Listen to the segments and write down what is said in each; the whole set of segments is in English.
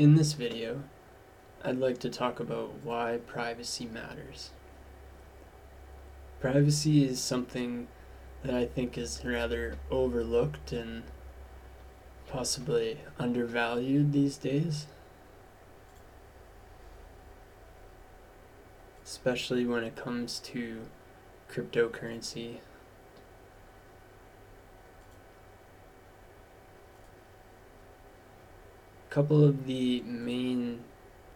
In this video, I'd like to talk about why privacy matters. Privacy is something that I think is rather overlooked and possibly undervalued these days. Especially when it comes to cryptocurrency couple of the main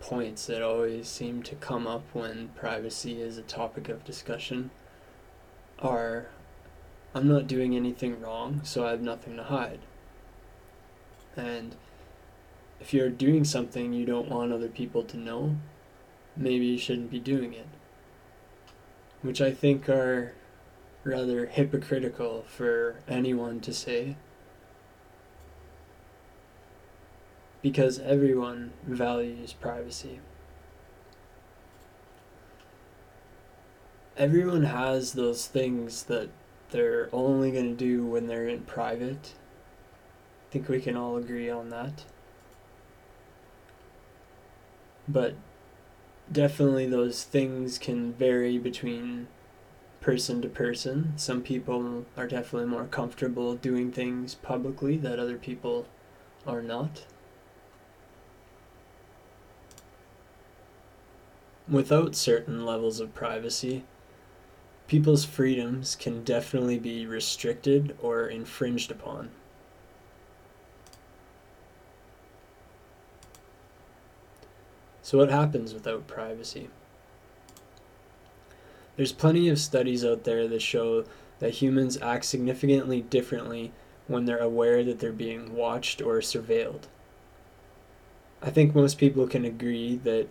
points that always seem to come up when privacy is a topic of discussion are I'm not doing anything wrong, so I have nothing to hide. And if you're doing something you don't want other people to know, maybe you shouldn't be doing it. Which I think are rather hypocritical for anyone to say because everyone values privacy. Everyone has those things that they're only going to do when they're in private. I think we can all agree on that. But definitely those things can vary between person to person. Some people are definitely more comfortable doing things publicly that other people are not. Without certain levels of privacy, people's freedoms can definitely be restricted or infringed upon. So, what happens without privacy? There's plenty of studies out there that show that humans act significantly differently when they're aware that they're being watched or surveilled. I think most people can agree that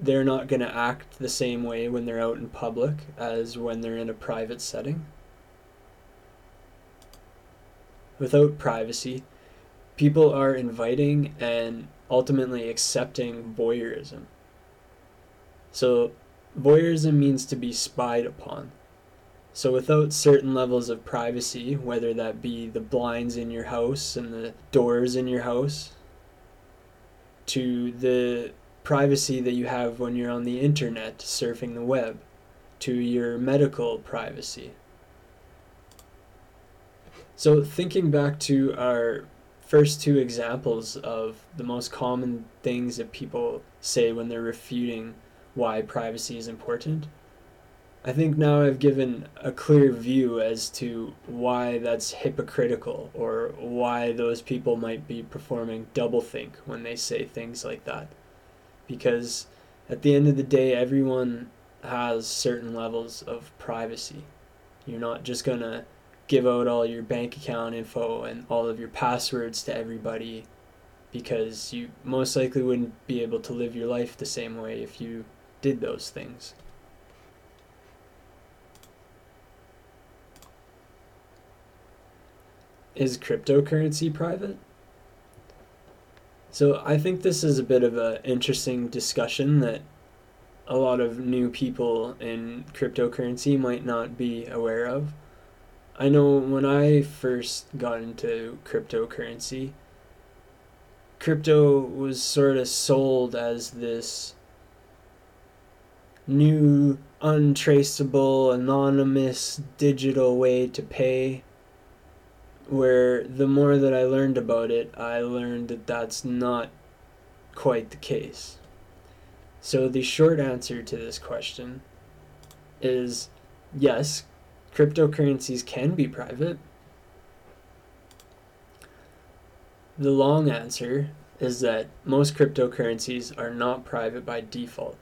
they're not going to act the same way when they're out in public as when they're in a private setting. Without privacy, people are inviting and ultimately accepting voyeurism. So, voyeurism means to be spied upon. So, without certain levels of privacy, whether that be the blinds in your house and the doors in your house, to the privacy that you have when you're on the internet surfing the web, to your medical privacy. So, thinking back to our first two examples of the most common things that people say when they're refuting why privacy is important, I think now I've given a clear view as to why that's hypocritical or why those people might be performing doublethink when they say things like that because at the end of the day, everyone has certain levels of privacy. You're not just going to give out all your bank account info and all of your passwords to everybody because you most likely wouldn't be able to live your life the same way if you did those things. Is cryptocurrency private? So I think this is a bit of an interesting discussion that a lot of new people in cryptocurrency might not be aware of. I know when I first got into cryptocurrency, crypto was sort of sold as this new, untraceable, anonymous digital way to pay where the more that I learned about it, I learned that that's not quite the case. So, the short answer to this question is yes, cryptocurrencies can be private. The long answer is that most cryptocurrencies are not private by default.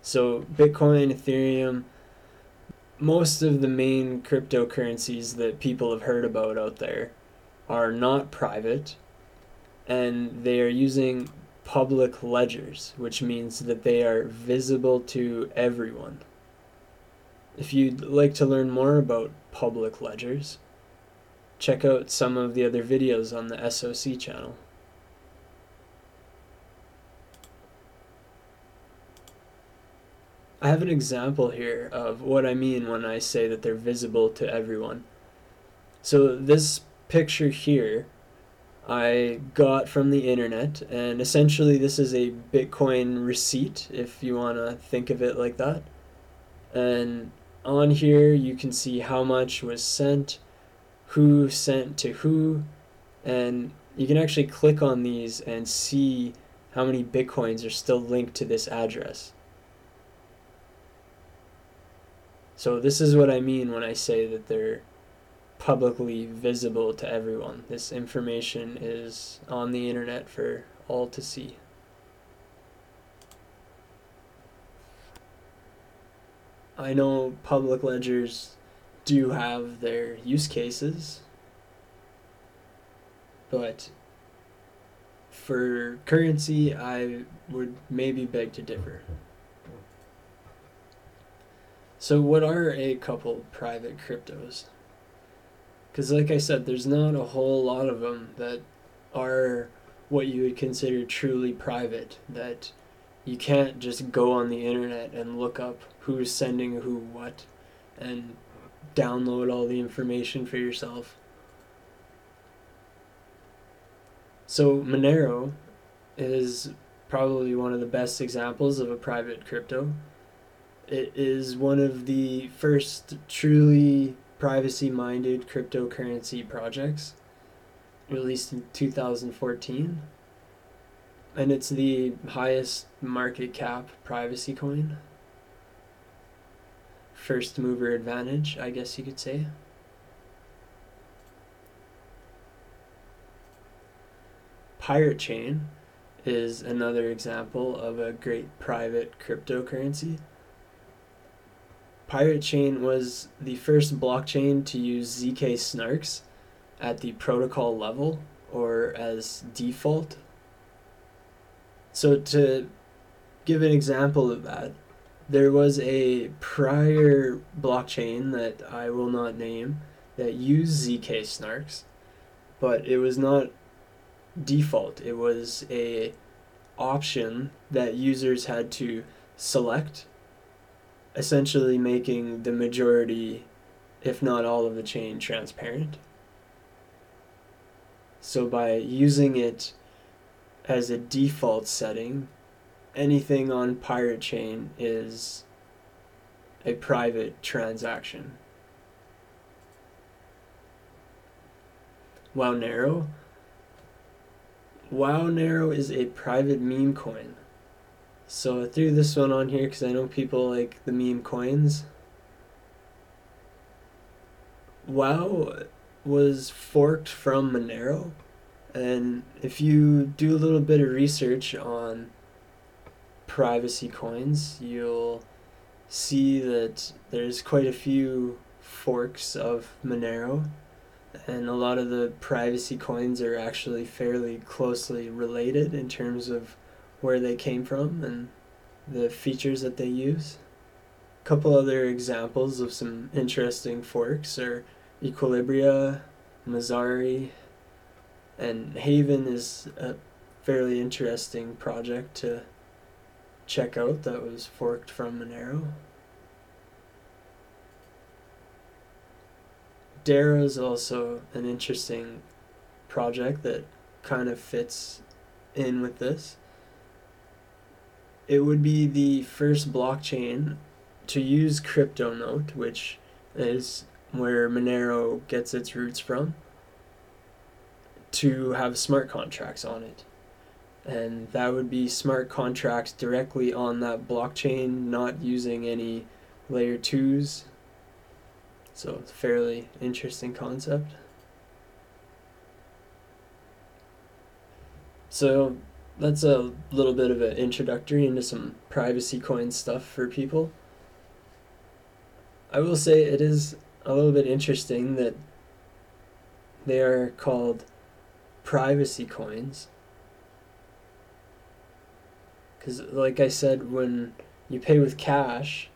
So, Bitcoin, Ethereum, most of the main cryptocurrencies that people have heard about out there are not private and they are using public ledgers, which means that they are visible to everyone. If you'd like to learn more about public ledgers, check out some of the other videos on the SOC channel. I have an example here of what I mean when I say that they're visible to everyone. So this picture here I got from the internet, and essentially this is a Bitcoin receipt, if you want to think of it like that. And on here, you can see how much was sent, who sent to who, and you can actually click on these and see how many Bitcoins are still linked to this address. So this is what I mean when I say that they're publicly visible to everyone. This information is on the internet for all to see. I know public ledgers do have their use cases, but for currency, I would maybe beg to differ. So, what are a couple private cryptos? Because, like I said, there's not a whole lot of them that are what you would consider truly private, that you can't just go on the internet and look up who's sending who what and download all the information for yourself. So, Monero is probably one of the best examples of a private crypto. It is one of the first truly privacy minded cryptocurrency projects released in 2014 and it's the highest market cap privacy coin. First mover advantage i guess you could say. Pirate chain is another example of a great private cryptocurrency Pirate Chain was the first blockchain to use ZK snarks at the protocol level or as default. So, to give an example of that, there was a prior blockchain that I will not name that used ZK snarks, but it was not default. It was a option that users had to select essentially making the majority, if not all of the chain, transparent. So by using it as a default setting, anything on Pirate Chain is a private transaction. WowNero. WowNero is a private meme coin. So I threw this one on here because I know people like the meme coins. WoW was forked from Monero, and if you do a little bit of research on privacy coins, you'll see that there's quite a few forks of Monero, and a lot of the privacy coins are actually fairly closely related in terms of where they came from and the features that they use. A couple other examples of some interesting forks are Equilibria, Masari, and Haven is a fairly interesting project to check out that was forked from Monero. Dero is also an interesting project that kind of fits in with this it would be the first blockchain to use CryptoNote, which is where Monero gets its roots from, to have smart contracts on it. And that would be smart contracts directly on that blockchain, not using any layer 2s. So it's a fairly interesting concept. So that's a little bit of an introductory into some privacy coin stuff for people. I will say it is a little bit interesting that they are called privacy coins. Because, like I said, when you pay with cash,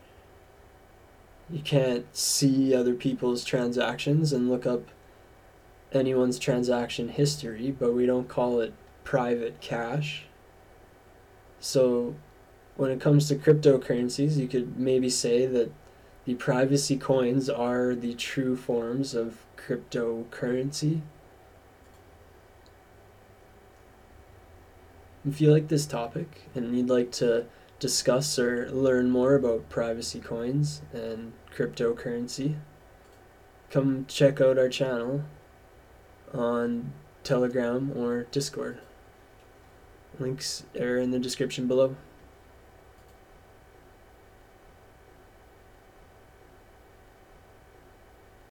you can't see other people's transactions and look up anyone's transaction history, but we don't call it private cash. So when it comes to cryptocurrencies, you could maybe say that the privacy coins are the true forms of cryptocurrency. If you like this topic and you'd like to discuss or learn more about privacy coins and cryptocurrency, come check out our channel on Telegram or Discord. Links are in the description below.